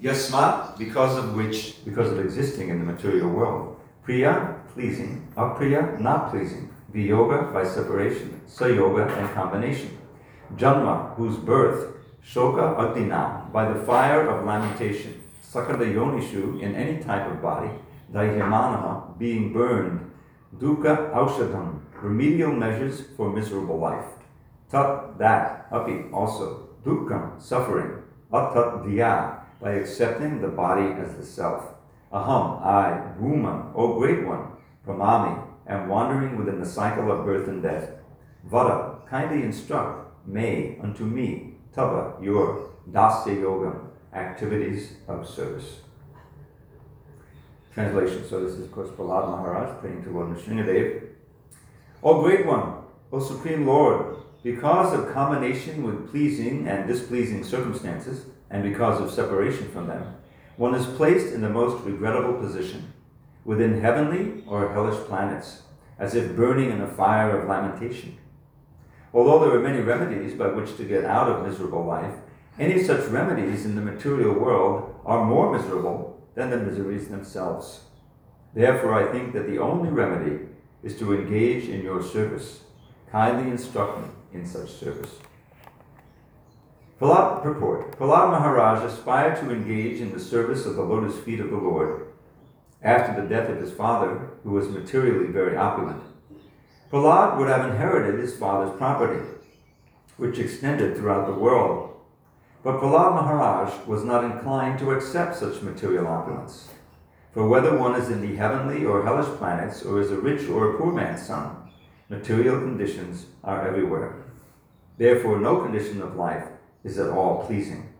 Yasmat, because of which, because of existing in the material world. Priya, pleasing. Apriya, not pleasing. Viyoga, by separation. Sayoga, and combination. Janma, whose birth. Shoka, Agnina, by the fire of lamentation. Sakada Yonishu, in any type of body. Daihyamana, being burned. Dukkha Aushadam, remedial measures for miserable life. Tat, that, api, also. Dukkham, suffering. Atat, diya, by accepting the body as the self. Aham, I, Bhuma, O great one, Pramami, am wandering within the cycle of birth and death. Vada, kindly instruct, may, unto me, Tava, your, Dasya Yogam, activities of service. Translation. So this is, of course, Prahlad Maharaj praying to Lord Nrsingadev. O great one, O supreme Lord, because of combination with pleasing and displeasing circumstances, and because of separation from them, one is placed in the most regrettable position, within heavenly or hellish planets, as if burning in a fire of lamentation. Although there are many remedies by which to get out of miserable life, any such remedies in the material world are more miserable than the miseries themselves. Therefore, I think that the only remedy is to engage in your service. Kindly instruct me in such service. Prahlad, purport. Prahlad Maharaj aspired to engage in the service of the lotus feet of the Lord after the death of his father, who was materially very opulent. Prahlad would have inherited his father's property, which extended throughout the world. But Prahlad Maharaj was not inclined to accept such material opulence. For whether one is in the heavenly or hellish planets, or is a rich or a poor man's son, material conditions are everywhere. Therefore, no condition of life is at all pleasing.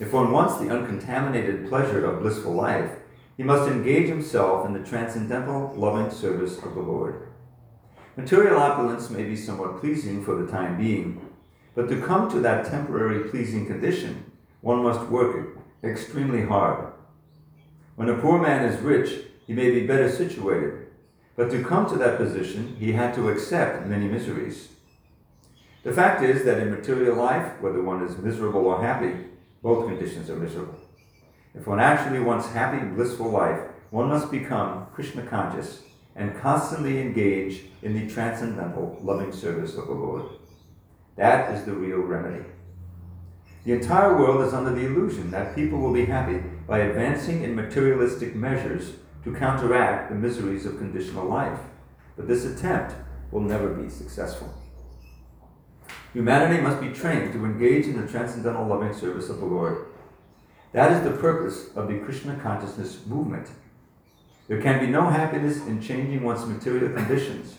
If one wants the uncontaminated pleasure of blissful life, he must engage himself in the transcendental loving service of the Lord. Material opulence may be somewhat pleasing for the time being, but to come to that temporary pleasing condition, one must work extremely hard. When a poor man is rich, he may be better situated, but to come to that position, he had to accept many miseries. The fact is that in material life, whether one is miserable or happy, both conditions are miserable. If one actually wants happy, blissful life, one must become Krishna conscious and constantly engage in the transcendental loving service of the Lord. That is the real remedy. The entire world is under the illusion that people will be happy by advancing in materialistic measures to counteract the miseries of conditional life. But this attempt will never be successful. Humanity must be trained to engage in the transcendental loving service of the Lord. That is the purpose of the Krishna consciousness movement. There can be no happiness in changing one's material conditions,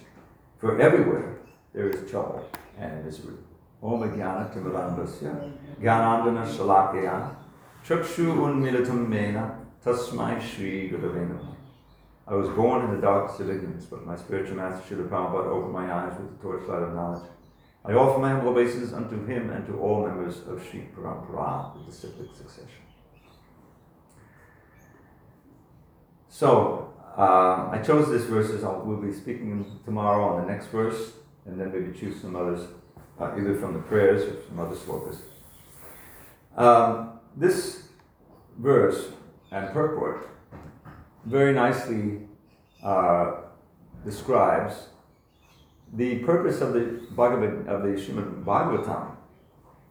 for everywhere there is trouble and misery. Om Jnana Timarandasya Jnanandana Shalakya Chakshu Unmilitam Mena Tasmai Shri Gurave I was born in the darkest of ignorance, but my spiritual master Srila Prabhupada opened my eyes with the torchlight of knowledge. I offer my humble obeisance unto him and to all members of Sri Parampara, the disciplic succession. So, uh, I chose this verses. I'll, we'll be speaking tomorrow on the next verse, and then maybe choose some others, uh, either from the prayers or some other slokas. Um, this verse and purport very nicely uh, describes the purpose of the Bhagavad, of the Srimad Bhagavatam,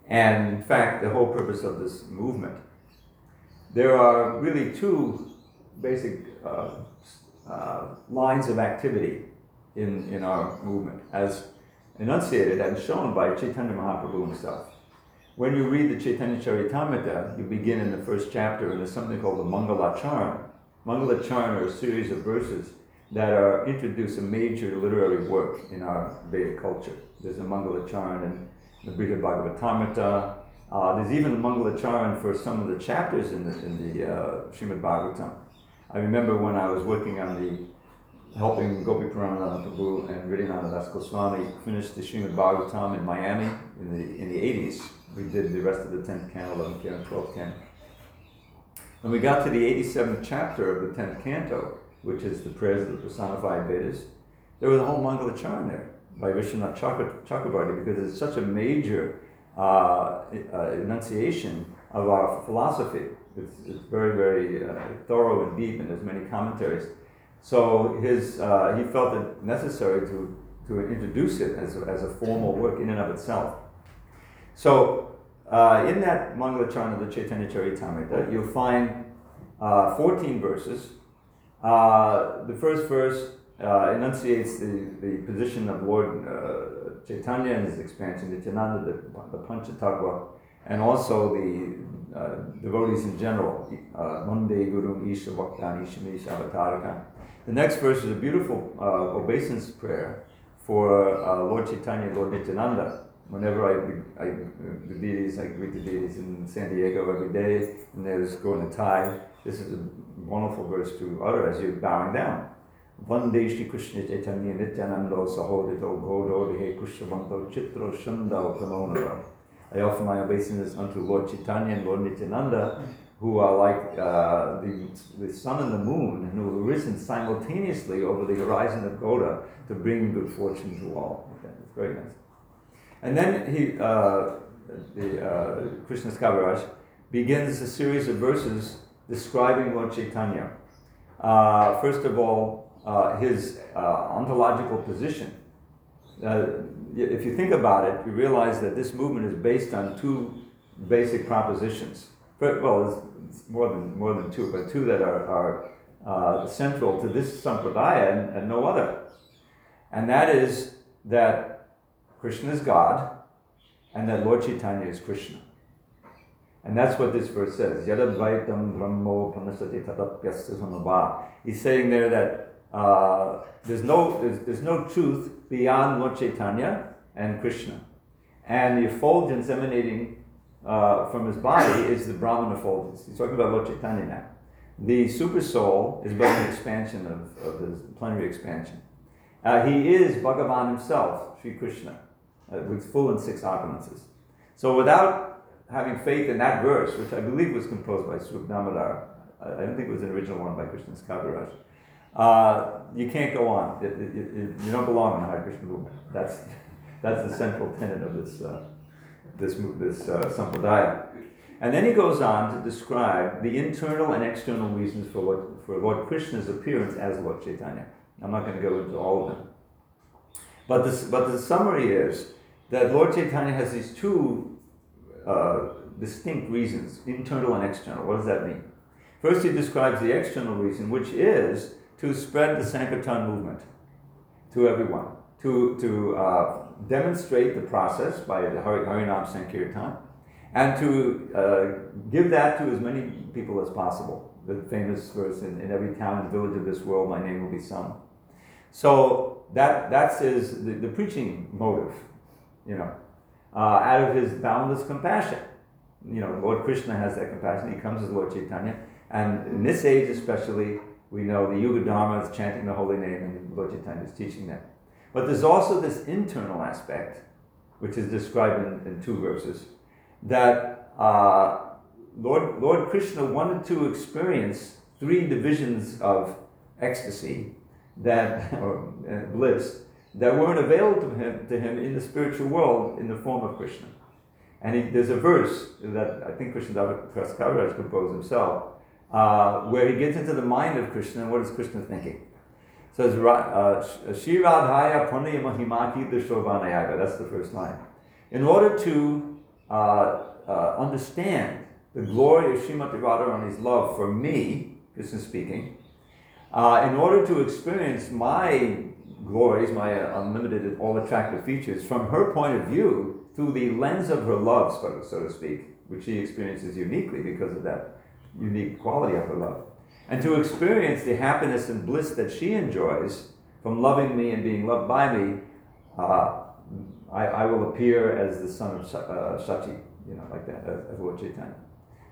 and in fact, the whole purpose of this movement. There are really two basic uh, uh, lines of activity in, in our movement, as enunciated and shown by Chaitanya Mahaprabhu himself. When you read the Chaitanya Charitamrita, you begin in the first chapter, and there's something called the Mangalacharan. Mangalacharan are a series of verses that are introduce a major literary work in our Vedic culture. There's a Mangalacharan and the Brihad Bhagavatamrita. Uh, there's even a Mangalacharan for some of the chapters in the, in the uh, Srimad Bhagavatam. I remember when I was working on the helping Gopi Paranadhana Prabhu and Hridayananda Das Goswami finish the Srimad Bhagavatam in Miami in the, in the 80s. We did the rest of the 10th canto, 11th canto, 12th canto. When we got to the 87th chapter of the 10th canto, which is the prayers of the personified Vedas, there was a whole Mangalacharan there by Vishwanath Chakrabarti because it's such a major uh, uh, enunciation of our philosophy. it's, it's very, very uh, thorough and deep, and there's many commentaries. So his, uh, he felt it necessary to, to introduce it as a, as a formal work in and of itself. So uh, in that Mangalacharna, of the Chaitanya Charitamrita, you'll find uh, 14 verses. Uh, the first verse uh, enunciates the, the position of Lord uh, Chaitanya and his expansion, Nityananda, the, the Panchatattva, and also the uh, devotees in general. Mande Guru Isha Bhaktani Shamisha Avataraka. The next verse is a beautiful uh, obeisance prayer for uh, Lord Chaitanya, Lord Nityananda. Whenever I, I the deities, I greet the deities in San Diego every day, and there's going to tie. This is a wonderful verse to utter as you're bowing down. Vande Shri Krishna Chaitanya Nityanando Sahodito Godo Dehe Kushavanto Chitro Shundao Kamonara. I offer my obeisance unto Lord Chaitanya and Lord Nityananda, who are like uh, the, the sun and the moon, and who have risen simultaneously over the horizon of Goda to bring good fortune to all. Okay, it's very nice. And then he, uh, the uh, Kaviraj begins a series of verses describing Lord Chaitanya. Uh, first of all, uh, his uh, ontological position. Uh, if you think about it, you realize that this movement is based on two basic propositions. Well, it's more than more than two, but two that are, are uh, central to this sampradaya and, and no other. And that is that Krishna is God, and that Lord Chaitanya is Krishna. And that's what this verse says. Yadadvaitam brahmo panasati tatapyasya He's saying there that uh, there's, no, there's, there's no truth beyond Lord Chaitanya and Krishna. And the effulgence emanating uh, from his body is the Brahman effulgence. He's talking about Lord Chaitanya now. The super soul is but an expansion of, of his plenary expansion. Uh, he is Bhagavan himself, Sri Krishna, uh, with full and six opulences. So without having faith in that verse, which I believe was composed by Swarup Damodar, I don't think it was an original one by Krishnadas Kaviraj, uh, you can't go on. It, it, it, you don't belong in the Hare Krishna movement. That's, that's the central tenet of this, uh, this, this uh, sampradaya. And then he goes on to describe the internal and external reasons for, what, for Lord Krishna's appearance as Lord Chaitanya. I'm not going to go into all of them. But, this, but the summary is that Lord Chaitanya has these two uh, distinct reasons, internal and external. What does that mean? First, he describes the external reason, which is to spread the Sankirtan movement to everyone, to, to uh, demonstrate the process by the Harinam Sankirtan, and to uh, give that to as many people as possible. The famous verse in, in every town and village of this world, my name will be sung. So that that's his the, the preaching motive, you know, uh, out of his boundless compassion. You know, Lord Krishna has that compassion. He comes as Lord Chaitanya, and in this age especially, we know the Yuga Dharma is chanting the holy name, and Lord Chaitanya is teaching that. But there's also this internal aspect, which is described in, in two verses, that uh, Lord, Lord Krishna wanted to experience three divisions of ecstasy that or uh, bliss that weren't available to him, to him in the spiritual world in the form of Krishna. And he, there's a verse that I think Krishna Kaviraj composed himself, uh, where he gets into the mind of Krishna and what is Krishna thinking. So it's uh, Shiradhaya Pranaya Mahimaki Dishobhanayaga. That's the first line. In order to uh, uh, understand the glory of Srimati Radharani's love for me, Krishna speaking, uh, in order to experience my glories, my unlimited, all attractive features, from her point of view, through the lens of her love, so to speak, which she experiences uniquely because of that unique quality of her love. And to experience the happiness and bliss that she enjoys from loving me and being loved by me, uh, I, I, will appear as the son of uh, Shachi, you know, like that, as, as Lord Chaitanya.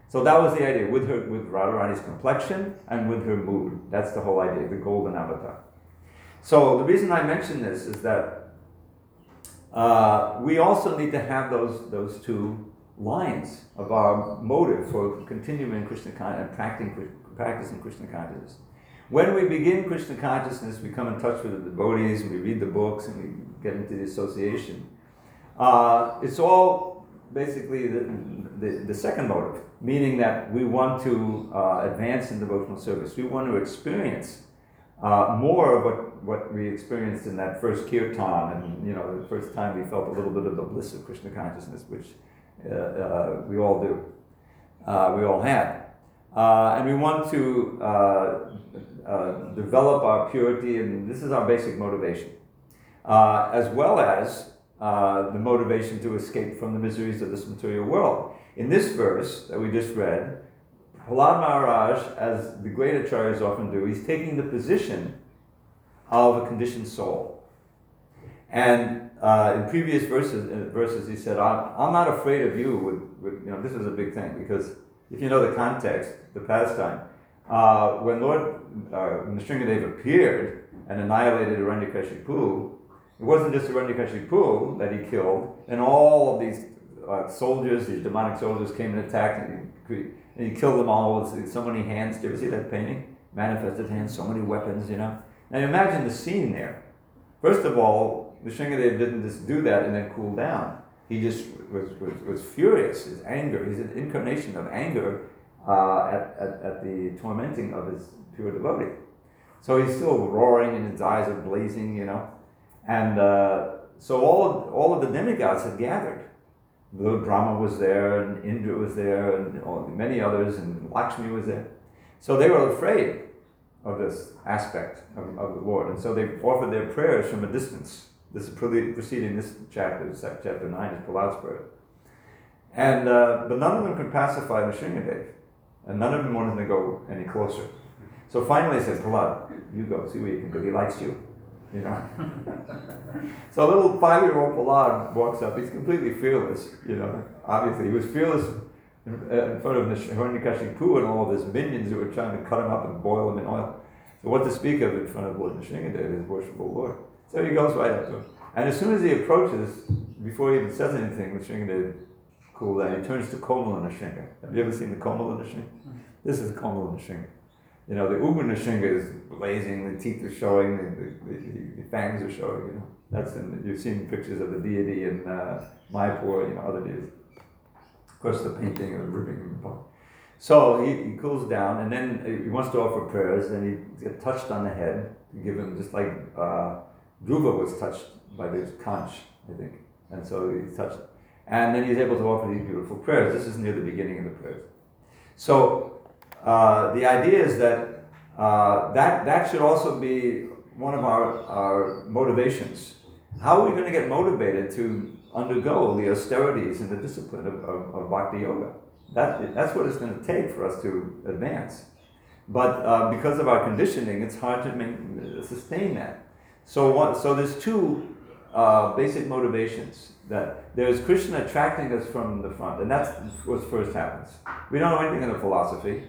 So that was the idea with her, with Radharani's complexion and with her mood. That's the whole idea, the golden avatar. So the reason I mention this is that uh, we also need to have those those two lines of our motive for continuing Krishna consciousness and practicing, practicing Krishna consciousness. When we begin Krishna consciousness, we come in touch with the devotees, and we read the books, and we get into the association. Uh, it's all basically the, the, the second motive, meaning that we want to uh, advance in devotional service. We want to experience uh, more of what, what we experienced in that first kirtan, and you know, the first time we felt a little bit of the bliss of Krishna consciousness, which uh, uh we all do, uh, we all had. Uh, and we want to develop our purity, and this is our basic motivation, as well as the motivation to escape from the miseries of this material world. In this verse that we just read, Prahlad Maharaj, as the great acharyas often do, he's taking the position of a conditioned soul. And uh, in previous verses, in verses, he said, I'm, I'm not afraid of you. With, with, you know, this is a big thing because if you know the context, the pastime, uh, when Lord uh, Nrsingadev appeared and annihilated Hiranyakashipu, it wasn't just Hiranyakashipu that he killed, and all of these uh, soldiers, these demonic soldiers, came and attacked, and he, and he killed them all with so many hands. Did you ever see that painting? Manifested hands, so many weapons, you know. Now imagine the scene there. First of all, the Nrsingadev didn't just do that and then cool down. He just was, was, was furious, his anger, he's an incarnation of anger uh, at, at, at the tormenting of his pure devotee. So he's still roaring and his eyes are blazing, you know. And uh, so all of, all of the demigods had gathered. The Brahma was there, and Indra was there, and many others, and Lakshmi was there. So they were afraid of this aspect of, of the Lord, and so they offered their prayers from a distance. This is preceding this chapter, chapter 9 is Prahlad's prayer. And, uh, but none of them could pacify Nrsingadev, and none of them wanted to go any closer. So finally, he said, Prahlad, you go, see where you can go. He likes you. You know? so a little five-year-old Prahlad walks up. He's completely fearless. You know, obviously he was fearless in, in front of Hiranyakashipu and all of his minions who were trying to cut him up and boil him in oil. So what to speak of in front of Lord Nrsingadev, his worshipful Lord. So he goes right up to him. And as soon as he approaches, before he even says anything, Nrsingadev cool down. He turns to Komala Nrsinga. Have you ever seen the Komala Nrsinga? This is Komala Nrsinga. You know, the Ugra Nrsinga is blazing, the teeth are showing, the, the, the, fangs are showing, you know. That's in, you've seen pictures of the deity in uh, Mayapur, you know, other deities. Of course, the painting of apart. So he, he cools down, and then he wants to offer prayers, and he gets touched on the head to give him, just like uh, Dhruva was touched by this conch, I think. And so he's touched. And then he's able to offer these beautiful prayers. This is near the beginning of the prayers. So uh, the idea is that uh, that that should also be one of our, our motivations. How are we going to get motivated to undergo the austerities and the discipline of, of, of bhakti yoga? That, that's what it's going to take for us to advance. But uh, because of our conditioning, it's hard to make, sustain that. So, what, so there's two uh, basic motivations. That there's Krishna attracting us from the front, and that's what first happens. We don't know anything in the philosophy.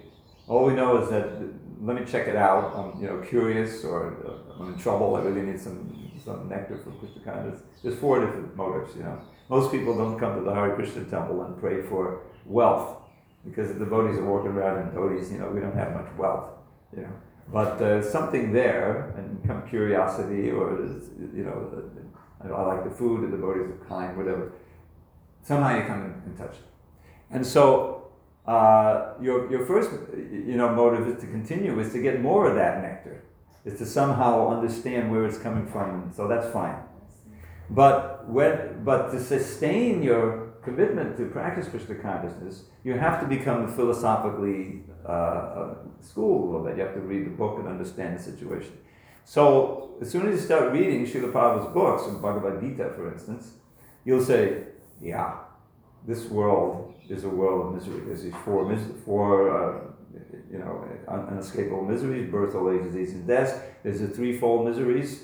All we know is that let me check it out. I'm you know curious or uh, I'm in trouble. I really need some some nectar from Krishna consciousness. There's four different motives. You know, most people don't come to the Hare Krishna temple and pray for wealth because the devotees are walking around in dhotis. You know, we don't have much wealth. You know, but there's something there, and come curiosity or you know, I like the food. The devotees are kind, whatever. Somehow you come in, in touch, and so uh, your, your first you know, motive is to continue, is to get more of that nectar, is to somehow understand where it's coming from. So that's fine. But, when, but to sustain your commitment to practice Krishna consciousness, you have to become philosophically uh, uh, schooled a little bit. You have to read the book and understand the situation. So as soon as you start reading Srila Prabhupada's books, Bhagavad Gita, for instance, you'll say, yeah, this world is a world of misery. There's these four, four uh, you know, unescapable miseries, birth, old age, disease, and death. There's the threefold miseries.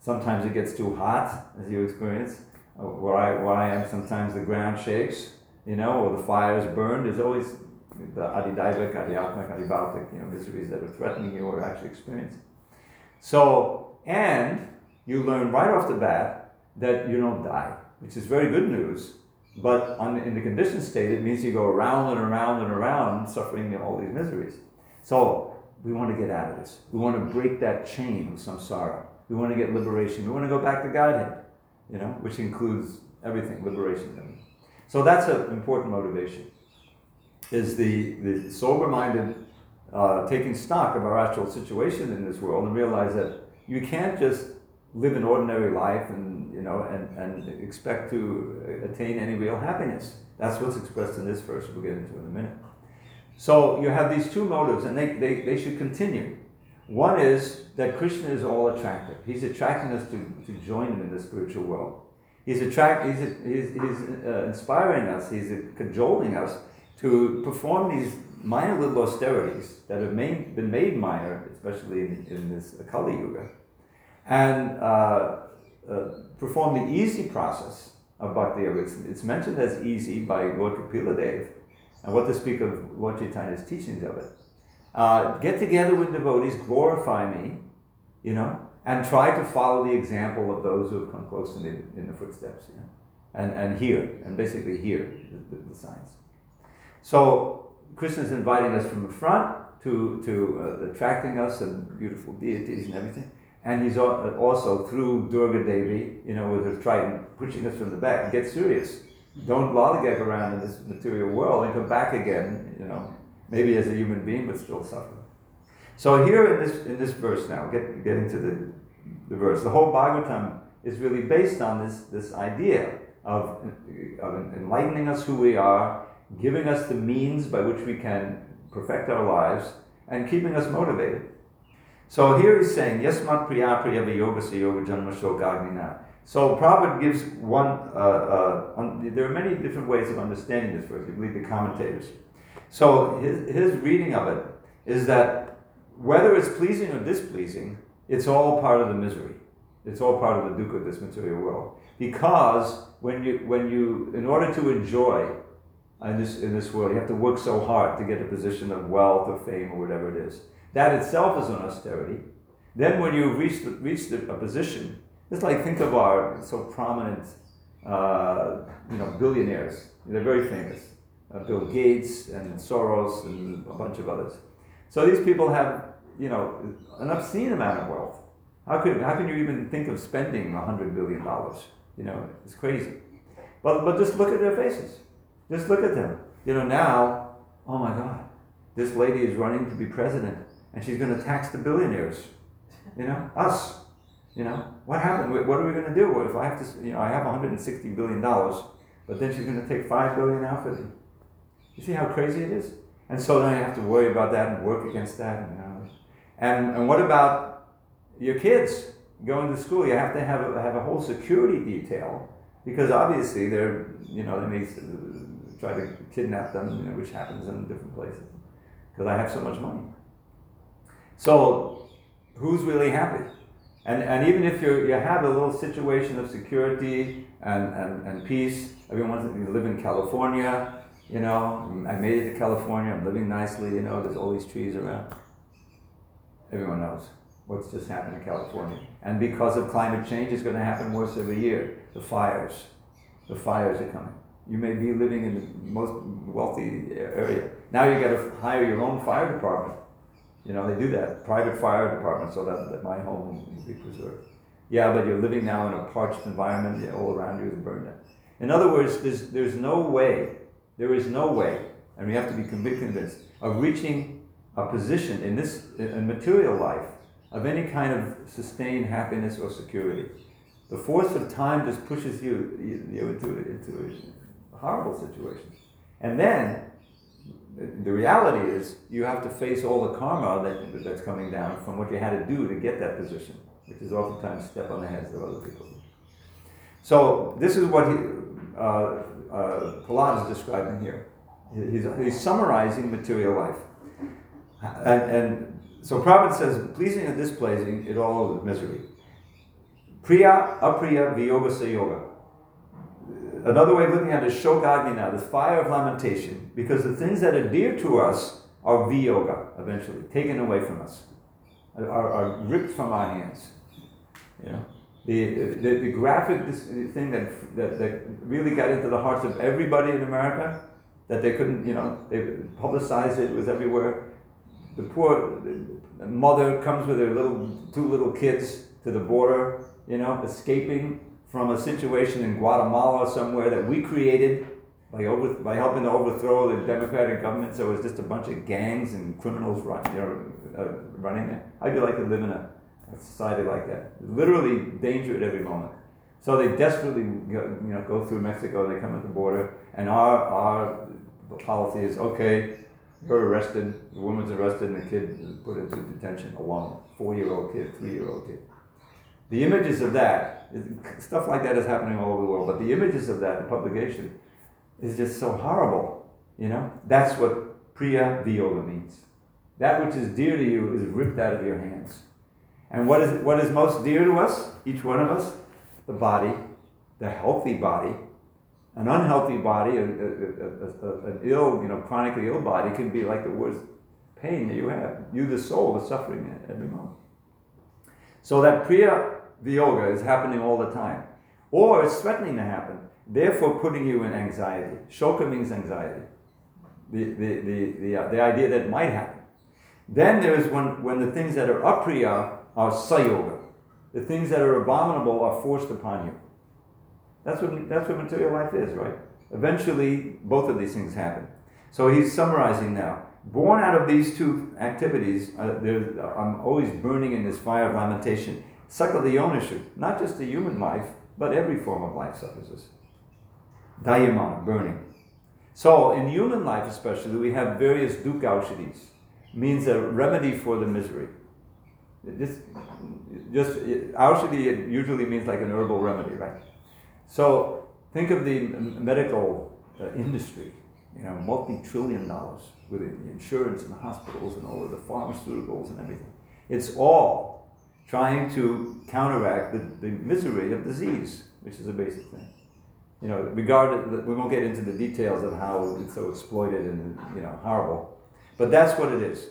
Sometimes it gets too hot, as you experience. Uh, where I, where I am, sometimes the ground shakes, you know, or the fire is burned. There's always the adidaivik, adiatmik, adibhautik, you know, miseries that are threatening you or actually experiencing. So, and you learn right off the bat that you don't die, which is very good news but on, in the conditioned state, it means you go around and around and around, suffering all these miseries. So we want to get out of this. We want to break that chain of samsara. We want to get liberation. We want to go back to Godhead, you know, which includes everything, liberation. So that's an important motivation. is the, the sober minded uh, taking stock of our actual situation in this world and realize that you can't just live an ordinary life and you know and, and expect to attain any real happiness. That's what's expressed in this verse we'll get into in a minute. So you have these two motives and they, they, they should continue. One is that Krishna is all attractive. He's attracting us to, to join him in the spiritual world. He's, attract, he's, he's, he's uh, inspiring us, he's cajoling us to perform these minor little austerities that have made, been made minor, especially in, in this Kali Yuga, and uh, uh, perform the easy process of Bhakti. It's, it's mentioned as easy by Kapila Dev, and what to speak of Lord Chaitanya's teachings of it. Uh, get together with devotees, glorify me, you know, and try to follow the example of those who have come close in the, in the footsteps, you know, and, and hear, and basically hear the, the, the signs. So Krishna is inviting us from the front to, to uh, attracting us and beautiful deities and everything. And he's also through Durga Devi, you know, with her trident, pushing us from the back. Get serious. Don't lollygag around in this material world and come back again, you know, maybe as a human being, but still suffer. So here in this in this verse now, get getting to the the verse, the whole Bhagavatam is really based on this this idea of, of enlightening us who we are, giving us the means by which we can perfect our lives, and keeping us motivated. So here he's saying, Yasmat Priya Priya Yoga Yoga Janma Shogagnina. So Prabhupada gives one, uh, uh, there are many different ways of understanding this verse, you believe the commentators. So his, his reading of it is that whether it's pleasing or displeasing, it's all part of the misery. It's all part of the dukkha of this material world. Because when you, when you, in order to enjoy in this, in this world, you have to work so hard to get a position of wealth or fame or whatever it is. That itself is an austerity. Then when you reach the, reach the, a position, it's like think of our so prominent, uh, you know, billionaires. They're very famous. Uh, Bill Gates and Soros and a bunch of others. So these people have, you know, an obscene amount of wealth. How could how can you even think of spending hundred billion dollars? You know, it's crazy. But but just look at their faces. Just look at them. You know, now, oh my God, this lady is running to be president and she's going to tax the billionaires. You know, us. You know, what happened? What are we going to do? What if I have to, you know, I have 160 billion dollars, but then she's going to take five billion out for me. You see how crazy it is? And so then I have to worry about that and work against that. And, you know, and, and what about your kids going to school? You have to have a, have a whole security detail because obviously they're, you know, they may try to kidnap them, you know, which happens in different places because I have so much money. So, who's really happy? And, and even if you you have a little situation of security and, and, and peace, everyone wants to live in California, you know, I made it to California, I'm living nicely, you know, there's all these trees around. Everyone knows what's just happened in California. And because of climate change, it's going to happen worse every year. The fires. The fires are coming. You may be living in the most wealthy area. Now you got to hire your own fire department you know, they do that, private fire department, so that, that my home will be preserved. Yeah, but you're living now in a parched environment, yeah, all around you is burned out. In other words, there's, there's no way, there is no way, and we have to be convinced, of reaching a position in this in material life of any kind of sustained happiness or security. The force of time just pushes you, you, you into, into a horrible situation. And then the reality is you have to face all the karma that, that's coming down from what you had to do to get that position, which is oftentimes step on the heads of other people. So this is what he, uh, uh, is describing here. He's, he's summarizing material life. And, and so Prabhupada says, pleasing and displeasing, it all is misery. Priya, apriya, viyoga, yoga another way of looking at it is shogagina, the fire of lamentation, because the things that are dear to us are viyoga, eventually, taken away from us, are, are ripped from our hands. You know? The, the, the graphic thing that, that, that really got into the hearts of everybody in America, that they couldn't, you know, they publicized it, it was everywhere. The poor mother comes with her little two little kids to the border, you know, escaping from a situation in Guatemala somewhere that we created, by over, by helping to overthrow the democratic government, so it was just a bunch of gangs and criminals run, you know, uh, running there. How'd you like to live in a, a society like that? Literally danger at every moment. So they desperately, you know, go through Mexico. They come at the border, and our our policy is okay. You're arrested. The woman's arrested, and the kid is put into detention alone. Four-year-old kid, three-year-old kid. The images of that, stuff like that is happening all over the world. But the images of that, the publication, is just so horrible. You know, that's what Priya Viyoga means. That which is dear to you is ripped out of your hands. And what is what is most dear to us, each one of us? The body, the healthy body. An unhealthy body, a, a, a, an ill, you know, chronically ill body can be like the worst pain that you have. You, the soul, is suffering at every moment. So that Priya Vyoga is happening all the time. Or it's threatening to happen therefore putting you in anxiety. Shoka means anxiety. The, the, the, the, uh, the idea that might happen. Then there is when, when the things that are apriya are sayoga. The things that are abominable are forced upon you. That's what, that's what material life is, right? Eventually, both of these things happen. So he's summarizing now. Born out of these two activities, uh, I'm always burning in this fire of lamentation. Sakala yonishu, not just the human life, but every form of life suffers. Dayamana, burning. So, in human life especially, we have various dukaushadis, means a remedy for the misery. This, just aushadi usually means like an herbal remedy, right? So, think of the medical uh, industry, you know, multi-trillion dollars with the insurance and the hospitals and all of the pharmaceuticals and everything. It's all trying to counteract the, the misery of disease, which is a basic thing you know, regarded, we won't get into the details of how it's so exploited and, you know, horrible. But that's what it is.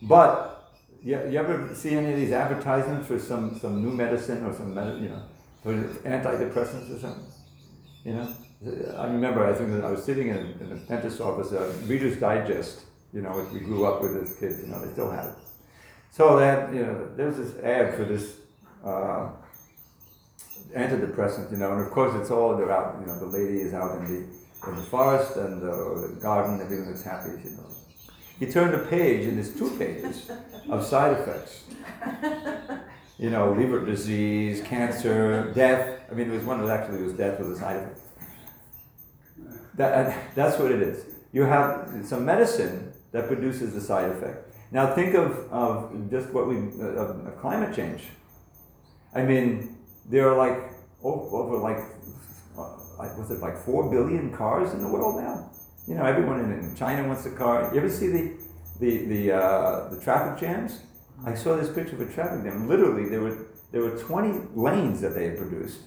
But you, you ever see any of these advertisements for some, some new medicine or some, med, you know, for antidepressants or something? You know? I remember, I think I was sitting in, in a dentist's office, uh, Reader's Digest, you know, which we grew up with as kids, you know, they still have it. So that, you know, there's this ad for this uh, antidepressant, you know, and of course it's all they're out, you know, the lady is out in the in the forest and the garden, everything is happy, you know. You turn the page and there's two pages of side effects. You know, liver disease, cancer, death. I mean, there was one that actually was death with a side effect. That, that's what it is. You have some medicine that produces the side effect. Now think of, of just what we, uh, of climate change. I mean, there are like over like like was it like four billion cars in the world now? You know, everyone in China wants a car. You ever see the the the uh, the traffic jams? I saw this picture of a traffic jam. Literally, there were there were 20 lanes that they had produced,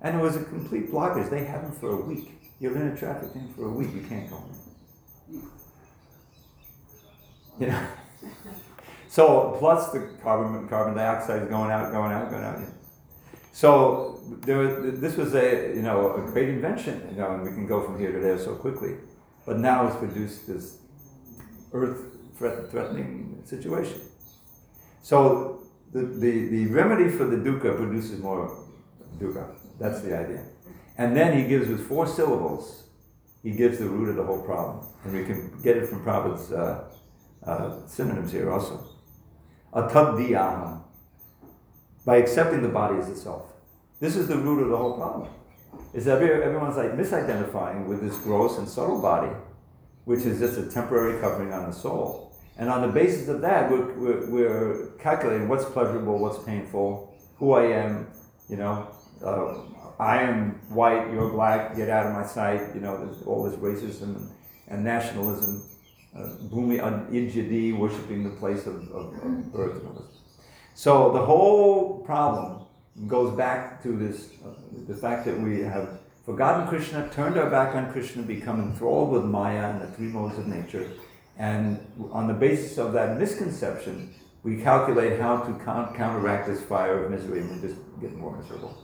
and it was a complete blockage. They had them for a week. You're in a traffic jam for a week. You can't go. You know. So plus the carbon carbon dioxide is going out, going out, going out. So there, this was a you know a great invention, you know, and we can go from here to there so quickly. But now it's produced this earth-threatening situation. So the, the, the remedy for the dukkha produces more dukkha. That's the idea. And then he gives with four syllables, he gives the root of the whole problem. And we can get it from Prabhupada's uh, uh, synonyms here also. Atadiyaham by accepting the body as itself. This is the root of the whole problem. Is that everyone's like misidentifying with this gross and subtle body, which is just a temporary covering on the soul. And on the basis of that, we're, we're, we're calculating what's pleasurable, what's painful, who I am, you know, uh, I am white, you're black, get out of my sight, you know, there's all this racism and, and nationalism, Bhumi Ijyadi, worshipping the place of, of, of birth. So the whole problem goes back to this, uh, the fact that we have forgotten Krishna, turned our back on Krishna, become enthralled with Maya and the three modes of nature, and on the basis of that misconception, we calculate how to counteract this fire of misery, and we just get more miserable.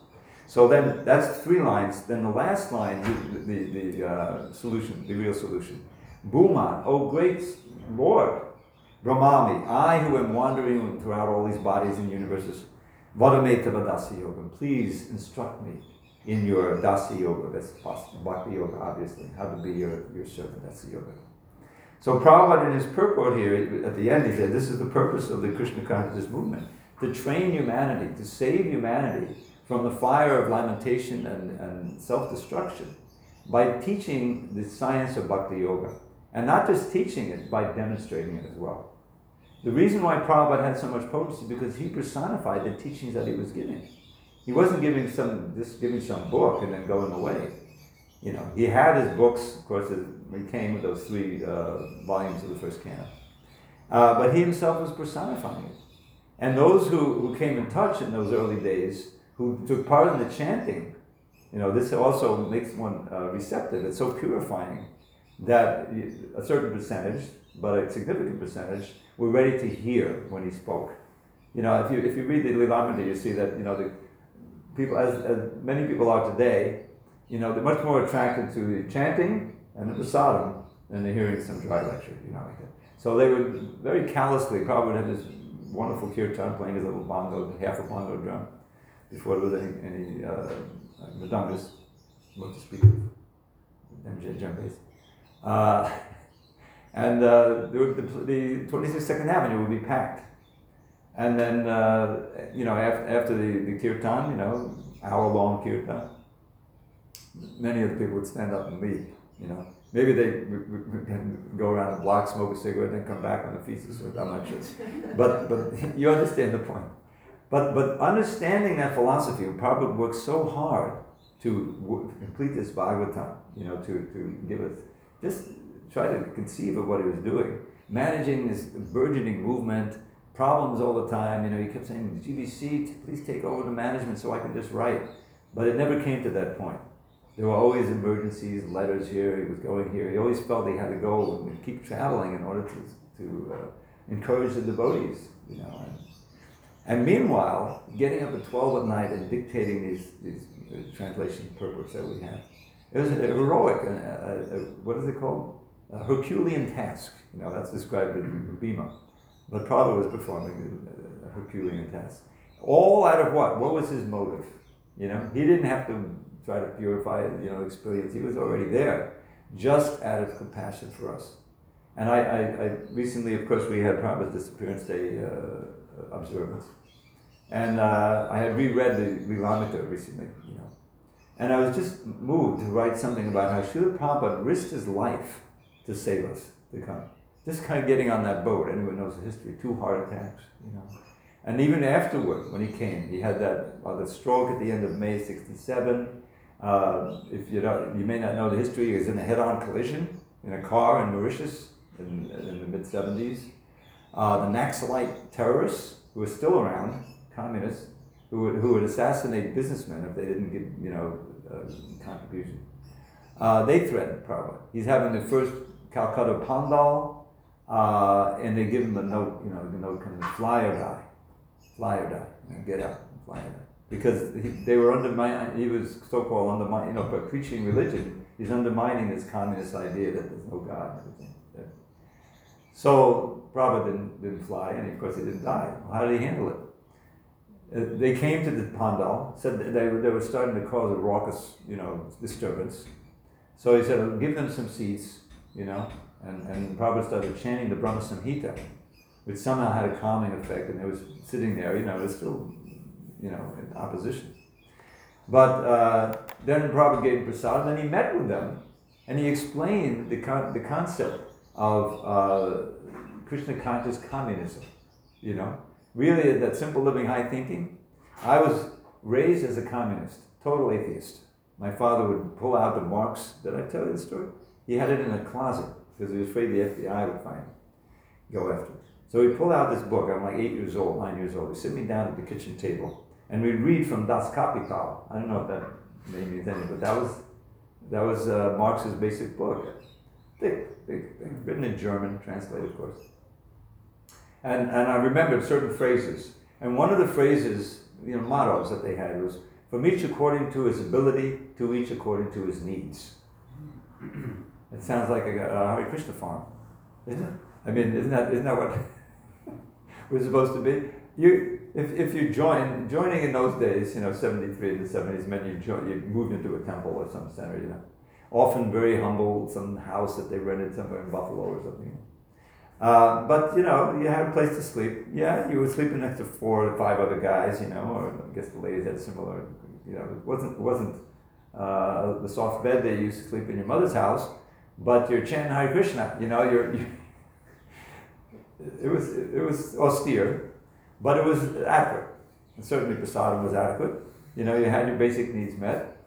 So then, that's three lines. Then the last line, the, the, the uh, solution, the real solution. Bhuman, oh great Lord, Brahmami, I who am wandering throughout all these bodies and universes, Vadameta Vadasi Yogam, please instruct me in your dasi yoga. That's possible. Bhakti yoga, obviously. How to be your, your servant. That's the yoga. So Prabhupada in his purport here, at the end, he said, this is the purpose of the Krishna consciousness movement. To train humanity, to save humanity from the fire of lamentation and, and self-destruction by teaching the science of Bhakti Yoga. And not just teaching it, by demonstrating it as well. The reason why Prabhupada had so much potency because he personified the teachings that he was giving. He wasn't giving some just giving some book and then going away. You know, he had his books. Of course, he came with those three uh, volumes of the first canon. Uh, but he himself was personifying it. And those who, who came in touch in those early days, who took part in the chanting, you know, this also makes one uh, receptive. It's so purifying that a certain percentage, but a significant percentage, were ready to hear when he spoke. You know, if you if you read the Lilamrita, you see that you know the people, as, as many people are today, you know, they're much more attracted to the chanting and the prasadam than to hearing some dry lecture. You know. So they would very callously probably have this wonderful kirtan playing his little bongo, half a bongo drum, before there was any, any uh, mridangas, what to speak of, MJ djembes. Uh, and uh, the, the 22nd Avenue would be packed. And then, uh, you know, after, after the, the kirtan, you know, hour long kirtan, many of the people would stand up and leave, you know. Maybe they would go around the block, smoke a cigarette, and come back on the feces. I'm not. But, but you understand the point. But, but understanding that philosophy, Prabhupada worked so hard to complete this Bhagavatam, you know, to, to give us, just try to conceive of what he was doing. Managing this burgeoning movement, problems all the time. You know, he kept saying, GBC, please take over the management so I can just write. But it never came to that point. There were always emergencies, letters here, he was going here. He always felt he had to go and keep traveling in order to, to uh, encourage the devotees, you know. And, and, meanwhile, getting up at 12 at night and dictating these, these uh, translation purports that we have. It was a heroic, a, a, a, what is it called? A Herculean task. You know, that's described in Bhima. But Prabhupada was performing a Herculean task. All out of what? What was his motive? You know, he didn't have to try to purify, you know, experience. He was already there, just out of compassion for us. And I, I, I recently, of course, we had Prabhupada's Disappearance Day uh, observance. And uh, I had reread the Lilamrita recently, you know. And I was just moved to write something about how Srila Prabhupada risked his life to save us, to come. Just kind of getting on that boat. Anyone knows the history, two heart attacks, you know. And even afterward, when he came, he had that, well, the stroke at the end of May 67. Uh, if you don't, you may not know the history, he was in a head-on collision in a car in Mauritius in, in the mid 70s. Uh, the Naxalite terrorists who were still around, communists, who would, who would assassinate businessmen if they didn't give, you know, contribution. Uh, they threatened Prabhupada. He's having the first Calcutta Pandal, uh, and they give him a note, you know, the note comes, fly or die, fly or die, you know, get out, fly or die because he, they were undermining, he was so-called undermining, you know, by preaching religion, he's undermining this communist idea that there's no God and everything. So Prabhupada didn't, didn't fly, and of course he didn't die. How did he handle it? Uh, they came to the Pandal, said they were, they were starting to cause a raucous, you know, disturbance. So he said, give them some seats, you know, and, and Prabhupada started chanting the Brahma Samhita, which somehow had a calming effect, and they was sitting there, you know, it was still you know, in opposition. But uh, then Prabhupada gave prasad, and then he met with them, and he explained the, con- the concept of uh, Krishna conscious communism. You know, really that simple living, high thinking. I was raised as a communist, total atheist. My father would pull out the Marx. Did I tell you the story? He had it in a closet because he was afraid the FBI would find him, go after him. So he pulled out this book. I'm like eight years old, nine years old. He sit me down at the kitchen table and we read from Das Kapital. I don't know if that name means anything, but that was that was uh, Marx's basic book. Written in German, translated, of course. And and I remembered certain phrases. And one of the phrases, you know, mottos that they had was from each according to his ability, to each according to his needs. It sounds like a, a Hare Krishna farm, isn't it? I mean, isn't that isn't that what we're supposed to be? you if, if you join joining in those days, you know, seventy three in the seventies meant you joined, you moved into a temple or some center, you know, often very humble, some house that they rented somewhere in Buffalo or something. Uh, but you know, you had a place to sleep. Yeah, you were sleeping next to four or five other guys, you know, or I guess the ladies had similar. You know, it wasn't wasn't uh, the soft bed they used to sleep in your mother's house, but you're chanting Hare Krishna. You know, you're. You, it was it was austere, but it was adequate. And certainly, prasadam was adequate. You know, you had your basic needs met,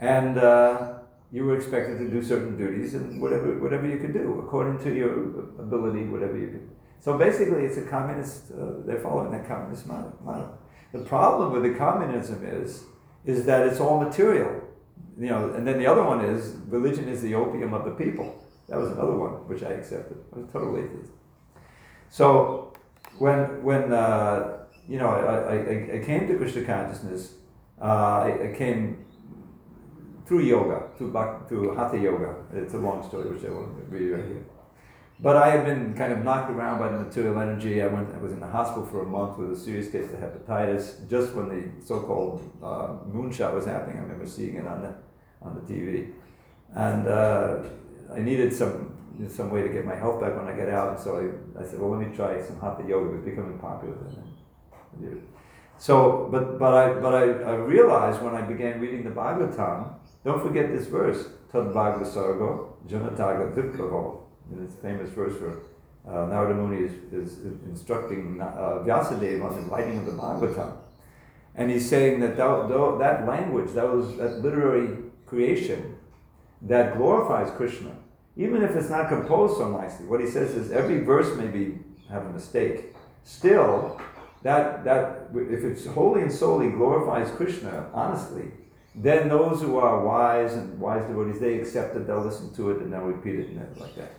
and. Uh, you were expected to do certain duties and whatever whatever you could do according to your ability, whatever you could. So basically, it's a communist. Uh, they're following that communist model. The problem with the communism is is that it's all material, you know. And then the other one is religion is the opium of the people. That was another one which I accepted. I was totally atheist. So when when uh, you know I, I, I, came to Krishna consciousness, uh, I, I came through yoga, through, through hatha yoga. It's a long story, which I won't read right here. But I had been kind of knocked around by the material energy. I went. I was in the hospital for a month with a serious case of hepatitis. Just when the so-called uh, moonshot was happening, I remember seeing it on the on the TV, and uh, I needed some some way to get my health back when I get out. And so I, I said, well, let me try some hatha yoga. It was becoming popular. Then. So, but but I but I, I realized when I began reading the Bhagavatam don't forget this verse, Tad Bhagavad Sargo, Janataga Dipkavo. This famous verse where uh, Narada Muni is, is instructing uh, Vyasadeva on the writing of the Bhagavatam. And he's saying that that, that language, that, was, that literary creation that glorifies Krishna, even if it's not composed so nicely, what he says is every verse may be have a mistake. Still, that, that if it's wholly and solely glorifies Krishna, honestly, then those who are wise and wise devotees, they accept it, they'll listen to it, and they'll repeat it and like that.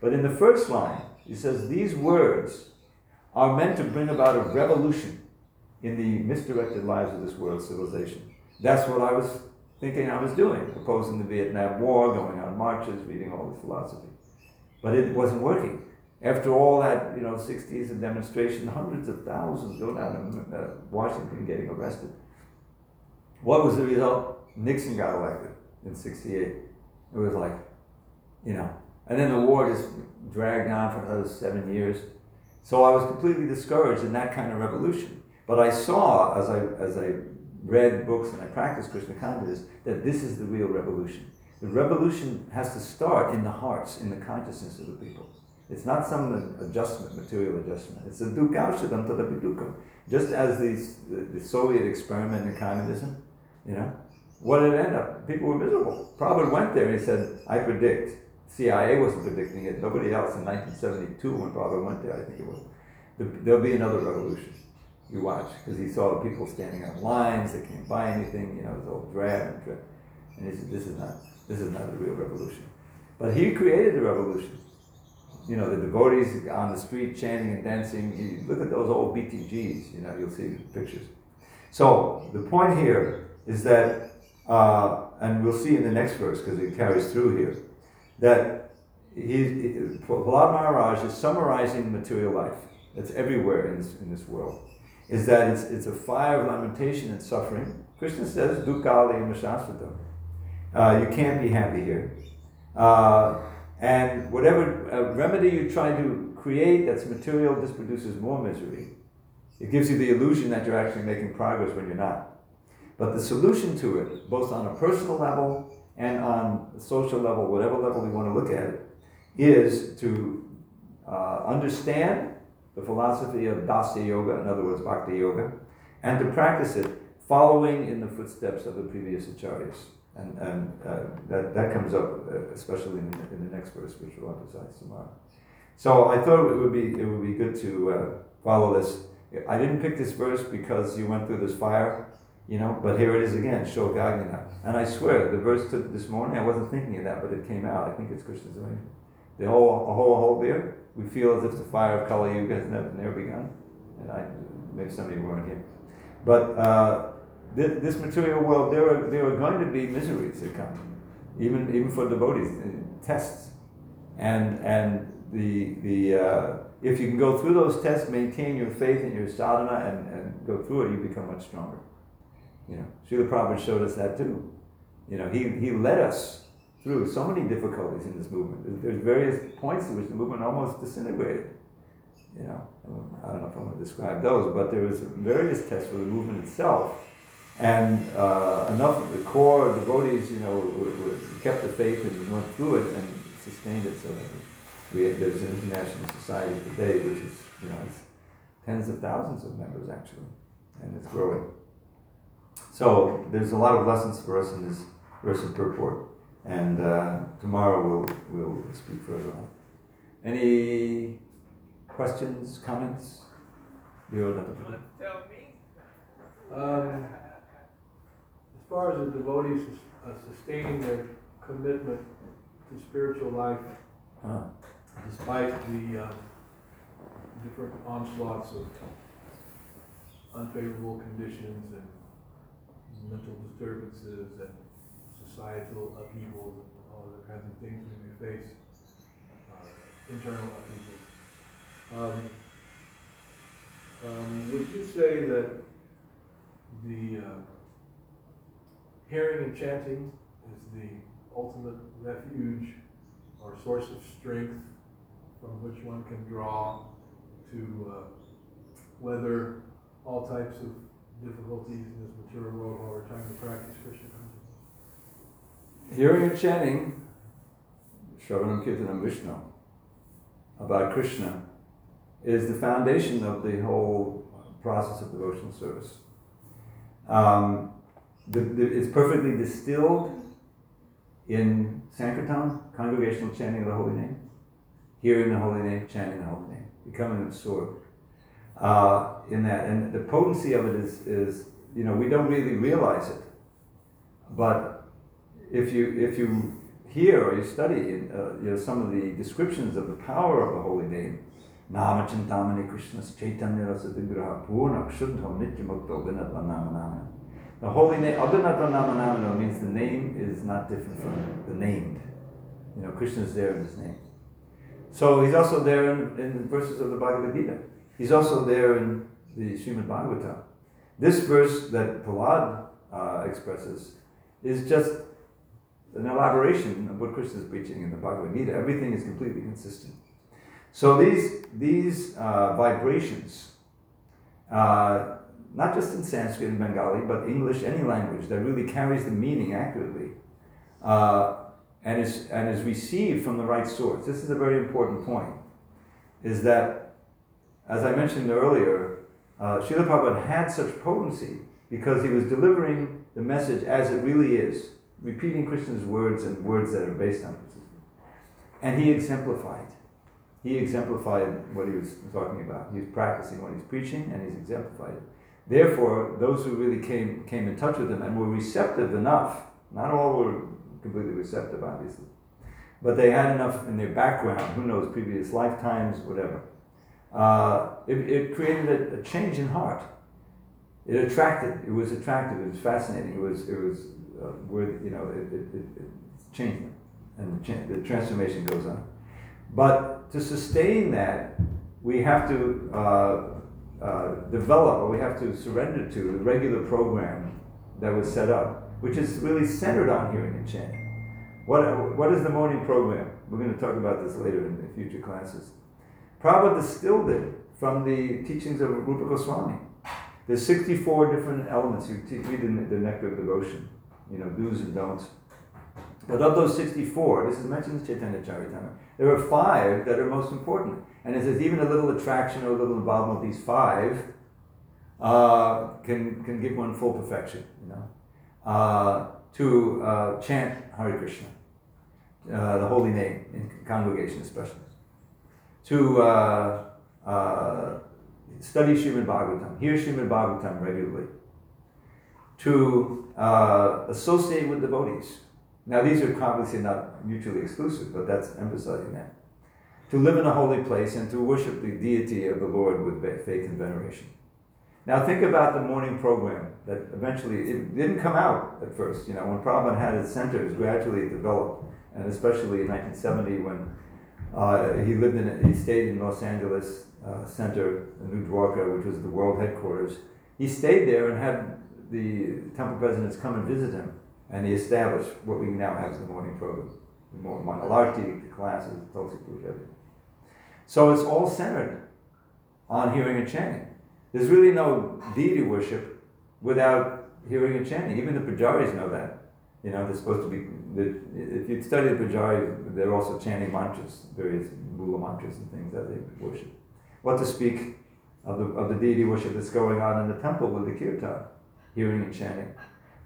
But in the first line, he says these words are meant to bring about a revolution in the misdirected lives of this world civilization. That's what I was thinking I was doing, opposing the Vietnam War, going on marches, reading all the philosophy. But it wasn't working. After all that, you know, 60s of demonstration, hundreds of thousands go down to uh, Washington getting arrested. What was the result? Nixon got elected in 68. It was like, you know, and then the war just dragged on for another seven years. So I was completely discouraged in that kind of revolution. But I saw as I, as I read books and I practiced Krishna consciousness that this is the real revolution. The revolution has to start in the hearts, in the consciousness of the people. It's not some adjustment, material adjustment. It's a dukaushadam tadapi dukam. Just as the, the Soviet experiment in communism, you know, what did it end up? People were miserable. Prabhupada went there and he said, I predict. CIA wasn't predicting it. Nobody else in 1972 when Prabhupada went there, I think it was. There'll be another revolution. You watch, because he saw the people standing on lines, they can't buy anything, you know, it's all drab and drab. And he said, this is not, this is not the real revolution. But he created the revolution. You know, the devotees on the street chanting and dancing. You look at those old BTGs, you know, you'll see pictures. So the point here is that, uh, and we'll see in the next verse because it carries through here, that he, Prahlad Maharaj is summarizing material life that's everywhere in this, in this world. Is that it's, it's a fire of lamentation and suffering. Krishna says, Dukkali Mashasvata. Uh, you can't be happy here. Uh, and whatever uh, remedy you try to create that's material, this produces more misery. It gives you the illusion that you're actually making progress when you're not. But the solution to it, both on a personal level and on a social level, whatever level we want to look at it, is to uh, understand the philosophy of Dasya Yoga, in other words, Bhakti Yoga, and to practice it following in the footsteps of the previous acharyas. And, and uh, that, that comes up uh, especially in the, in the next verse, which we'll emphasize tomorrow. So I thought it would be, it would be good to uh, follow this. I didn't pick this verse because you went through this fire you know, but here it is again, Shogagna. And I swear, the verse to this morning, I wasn't thinking of that, but it came out. I think it's Krishna's way. The whole, a whole, whole beer, we feel as if the fire of Kali Yuga has never, never begun. And I, maybe some of you weren't here. But uh, th- this material world, there are, there are going to be miseries that come, even, even for devotees, uh, tests. And, and the, the, uh, if you can go through those tests, maintain your faith and your sadhana, and, and go through it, you become much stronger. You know, Srila Prabhupada showed us that too. You know, he, he led us through so many difficulties in this movement. There's various points at which the movement almost disintegrated. You know, I don't know if I'm going to describe those, but there was various tests for the movement itself. And uh, enough of the core devotees, you know, kept the faith and went through it and sustained it so we, there's an international society today which is, you know, it's tens of thousands of members actually, and it's growing. So there's a lot of lessons for us in this verse of purport, and uh, tomorrow we'll we'll speak further on. Any questions, comments? You tell me? Um, as far as the devotees uh, sustaining their commitment to spiritual life, uh, despite the uh, different onslaughts of unfavorable conditions and mental disturbances and societal upheavals and all other kinds of things we may face, uh, internal upheavals. Um, um, would you say that the uh, hearing and chanting is the ultimate refuge or source of strength from which one can draw to uh, weather all types of difficulties in this material world while we're trying to practice Krishna consciousness. Hearing and chanting, Shravanam Kirtanam Vishnu, about Krishna, is the foundation of the whole process of devotional service. Um, the, the, it's perfectly distilled in Sankirtan, congregational chanting of the holy name, hearing the holy name, chanting the holy name, becoming absorbed uh, in that. And the potency of it is, is, you know, we don't really realize it. But if you, if you hear or you study uh, you know, some of the descriptions of the power of the holy name, Namachintamani Krishna's Chaitanya Rasa Vigraha Purna Kshuddha Nityamukta Vinatva Nama Nama. The holy name, Abhinatva means the name is not different from the named. You know, Krishna is there in his name. So he's also there in, in verses of the Bhagavad Gita. He's also there in the Srimad Bhagavatam. This verse that Prahlad uh, expresses is just an elaboration of what Krishna is preaching in the Bhagavad Gita. Everything is completely consistent. So these, these uh, vibrations, uh, not just in Sanskrit and Bengali, but English, any language that really carries the meaning accurately, uh, and, is, and is received from the right source. This is a very important point, is that, as I mentioned earlier, uh, Prabhupada had such potency because he was delivering the message as it really is, repeating Krishna's words and words that are based on Krishna's And he exemplified he exemplified what he was talking about. He was practicing what he's preaching, and he's exemplified it. Therefore, those who really came came in touch with him and were receptive enough, not all were completely receptive, obviously, but they had enough in their background, who knows, previous lifetimes, whatever. Uh, it, it, created a, a, change in heart. It attracted. It was attractive. It was fascinating. It was. It was uh, worth. You know. It, it, it changed them, and the, cha- the transformation goes on. But to sustain that, we have to uh, uh, develop or we have to surrender to the regular program that was set up, which is really centered on hearing and chanting. What, what is the morning program? We're going to talk about this later in the future classes. Prabhupada distilled it from the teachings of Rupa Goswami. There's 64 different elements you read in the Nectar of Devotion, you know, do's and don'ts. But of those 64, this is mentioned in Chaitanya Charitamrita, there are five that are most important. And it says even a little attraction or a little involvement with these five uh, can, can give one full perfection, you know. Uh, to uh, chant Hare Krishna, uh, the holy name, in congregation especially. To uh, uh, study Srimad Bhagavatam, hear Srimad Bhagavatam regularly. To associate with devotees now, these are obviously not mutually exclusive, but that's emphasizing that. To live in a holy place and to worship the deity of the Lord with faith and veneration. Now, think about the morning program that eventually, it didn't come out at first. You know, when Prabhupada had his centers gradually it developed, and especially in 1970 when Uh, he lived in, he stayed in Los Angeles uh, Center, New Dwarka, which was the world headquarters. He stayed there and had the temple presidents come and visit him, and he established what we now have as the morning program, the morning Mangalarti, the classes, Tulsi Puja. So it's all centered on hearing and chanting. There's really no deity worship without hearing and chanting. Even the pujaris know that. You know, they're supposed to be, if you study the pujari, they're also chanting mantras, various mula mantras and things that they worship. What to speak of the, of the deity worship that's going on in the temple with the kirtan, hearing and chanting.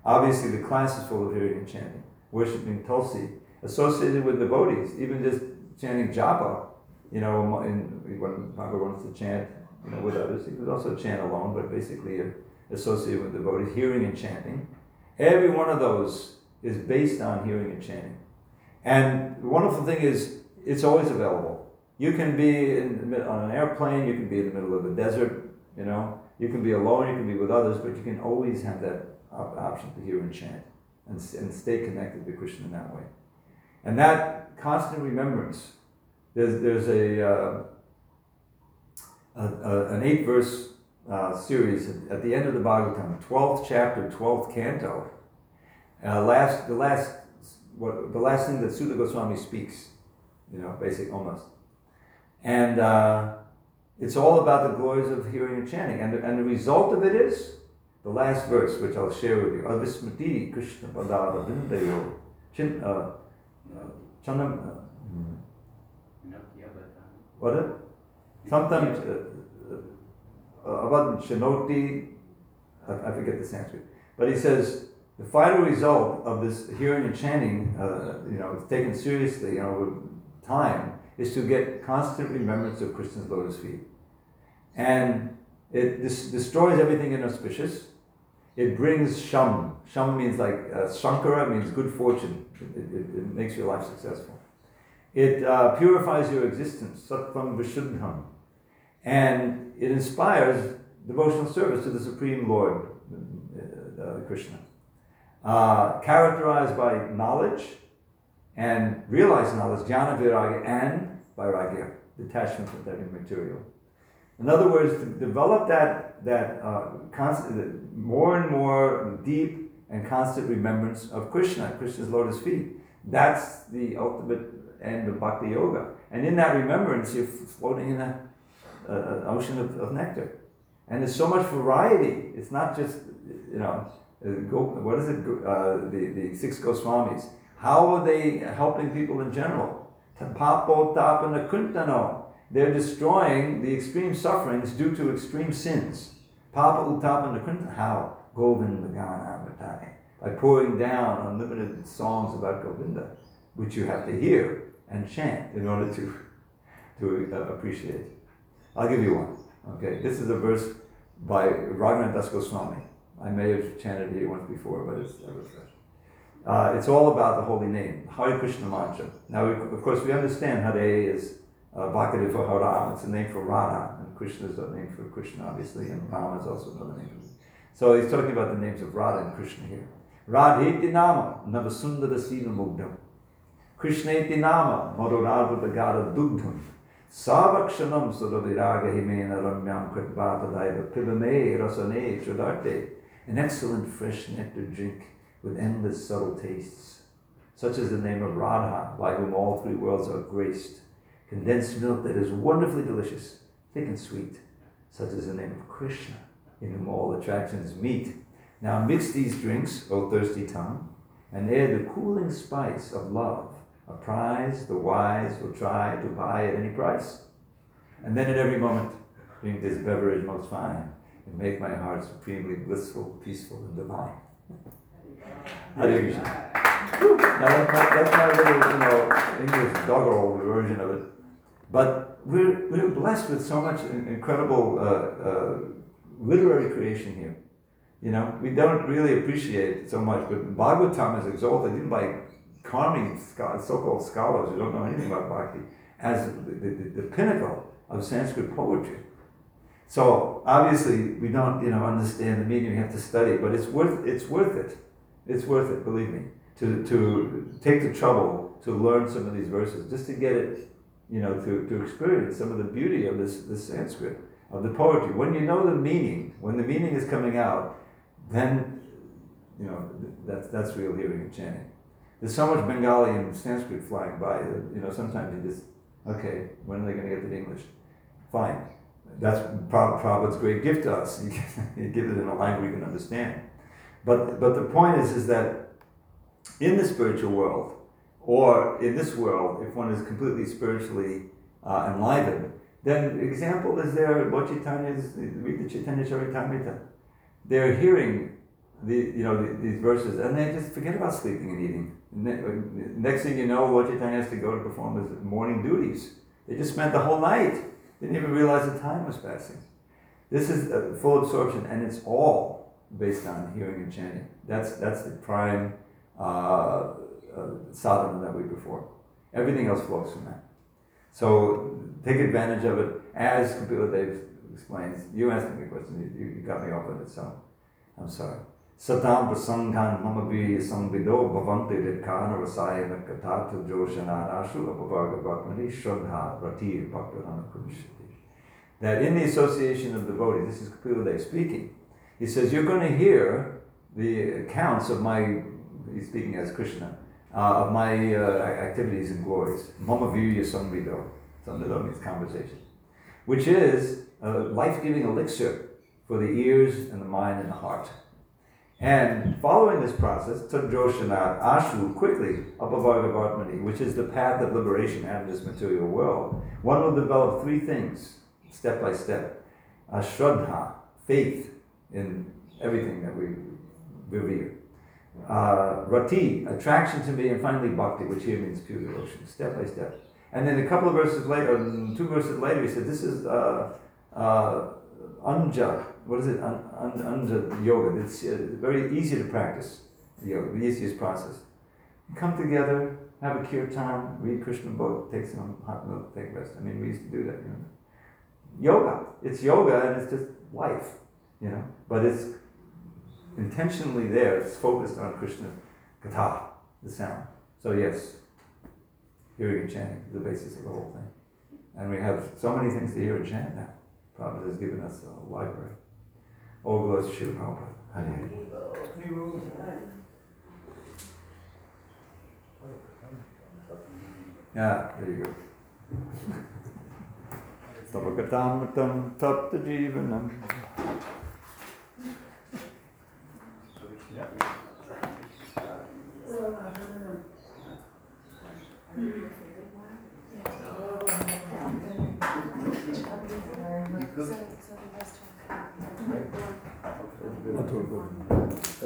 Obviously, the class is full of hearing and chanting, worshiping Tulsi, associated with devotees, even just chanting japa. You know, in, when Bhagavad wants to chant, you know, with others, he could also chant alone, but basically associated with devotees, hearing and chanting. Every one of those is based on hearing and chanting. And the wonderful thing is, it's always available. You can be in, on an airplane, you can be in the middle of a desert, you know, you can be alone, you can be with others, but you can always have that option to hear and chant and, and stay connected to Krishna in that way. And that constant remembrance, there's, there's a, uh, a, a, an eight verse uh, series at the end of the Bhagavatam, 12th chapter, 12th canto, uh, last, the last, what, the last thing that Suta Goswami speaks, you know, basic almost. And uh, it's all about the glories of hearing and chanting. And, and the result of it is the last verse, which I'll share with you. Avismati Krishna Padava Vindayo. Chin, uh, uh. Uh, hmm. what? Sometimes, uh, uh, about Shanoti, I, I forget the Sanskrit. But he says, the final result of this hearing and chanting, uh, you know, taken seriously, you know, time, is to get constant remembrance of Krishna's lotus feet. And it destroys everything inauspicious. It brings sham. Sham means like uh, shankara means good fortune. It, it, it, makes your life successful. It uh, purifies your existence, sattvam vishuddham. And it inspires devotional service to the Supreme Lord, uh, uh Krishna uh, characterized by knowledge and realized knowledge, jnana viragya, and vairagya, detachment from that material. In other words, to develop that, that uh, constant, more and more deep and constant remembrance of Krishna, Krishna's lotus feet. That's the ultimate end of bhakti yoga. And in that remembrance, you're floating in an ocean of, of nectar. And there's so much variety. It's not just, you know, what is it? Uh, the, the six Goswamis. How are they helping people in general? They're destroying the extreme sufferings due to extreme sins. Papa. How? Govinda By pouring down unlimited songs about Govinda, which you have to hear and chant in order to, to uh, appreciate. I'll give you one. Okay, this is a verse by Raghunath Das Goswami. I may have chanted here once before, but it's. Uh, it's all about the holy name, Hare Krishna mantra. Now, we, of course, we understand Hare is uh, Bhakti for Hara, it's a name for Radha, and Krishna is a name for Krishna, obviously, and Rama is also another name. So he's talking about the names of Radha and Krishna here. Radheti nama navasundara sina mugdam. Krishneti nama madhurarvata dugdham. Savakshanam sudaviraga himena ramyam kritvatadaiva pibame rasane chudarte an excellent fresh nectar drink with endless subtle tastes, such as the name of Radha, by whom all three worlds are graced, condensed milk that is wonderfully delicious, thick and sweet, such as the name of Krishna, in whom all attractions meet. Now mix these drinks, O thirsty tongue, and add the cooling spice of love, a prize the wise will try to buy at any price. And then at every moment, drink this beverage most fine, and make my heart supremely blissful, peaceful, and divine. Hare Krishna. Now that's my, that's my little, you know, English doggerel version of it. But we're, we're blessed with so much incredible uh, uh, literary creation here. You know, we don't really appreciate so much, but Bhagavatam is exalted even by calming so-called scholars who don't know anything about Bhakti as the, the, the pinnacle of Sanskrit poetry. So obviously we don't, you know, understand the meaning. We have to study, but it's worth it's worth it. It's worth it, believe me, to to take the trouble to learn some of these verses just to get it you know, to, to experience some of the beauty of this, this Sanskrit, of the poetry. When you know the meaning, when the meaning is coming out, then, you know, that's, that's real hearing and chanting. There's so much Bengali and Sanskrit flying by you know, sometimes you just, okay, when are they going to get to the English? Fine. That's Prab- Prabhupada's great gift to us. He gives it in a language we can understand. But, but the point is, is that in the spiritual world, or in this world, if one is completely spiritually uh, enlivened, then example is there, what Chaitanya's, read the Chaitanya Charitamrita. They're hearing the, you know, the, these verses, and they just forget about sleeping and eating. Ne- next thing you know, Lord Chaitanya has to go to perform his morning duties. They just spent the whole night, didn't even realize the time was passing. This is full absorption, and it's all based on hearing and chanting. That's, that's the prime uh, uh, sadhana that we perform. Everything else flows from that. So take advantage of it as Kapila Dev explains. You asked me a question, you, you got me off on it, so I'm sorry. Satam prasanghan mamavi samvido bhavanti ritkana rasayana katata joshanarashu apavarga bhakmani shraddha rati bhaktarana kumishati. That in the association of devotees, this is Kapila speaking, he says, you're going to hear the accounts of my, he's speaking as Krishna, uh, of my uh, activities and glories. Mama virya samvido. Samvido means conversation. Which is a life-giving elixir for the ears and the mind and the heart. And following this process, Tadjoshanat Ashu quickly, Apavargavartmani, which is the path of liberation out of this material world, one will develop three things, step by step. Ashraddha, faith in everything that we revere uh, rati, attraction to me, and finally bhakti, which here means pure devotion, step by step. And then a couple of verses later, two verses later, he said, This is uh, uh, anja. What is it? Un, un, anja yoga. It's uh, very easy to practice yoga, the easiest process. Come together, have a kirtan, read Krishna book, take some hot milk, take rest. I mean, we used to do that, you know. Yoga. It's yoga and it's just life, you know. But it's intentionally there, it's focused on Krishna Katha, the sound. So yes, hearing and chanting is the basis of the whole thing. And we have so many things to hear and chant now. Prabhupada has given us a library. Prabhupada. Hare Hare. Yeah, there you go. Tavakatamritam jivanam.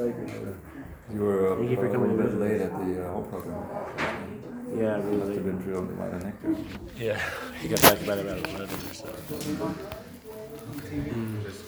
You were uh, Thank you for a little bit late at the uh, whole program. Yeah, really. Must have been drilled by the nectar. Yeah, he got back about about eleven or so. Hmm.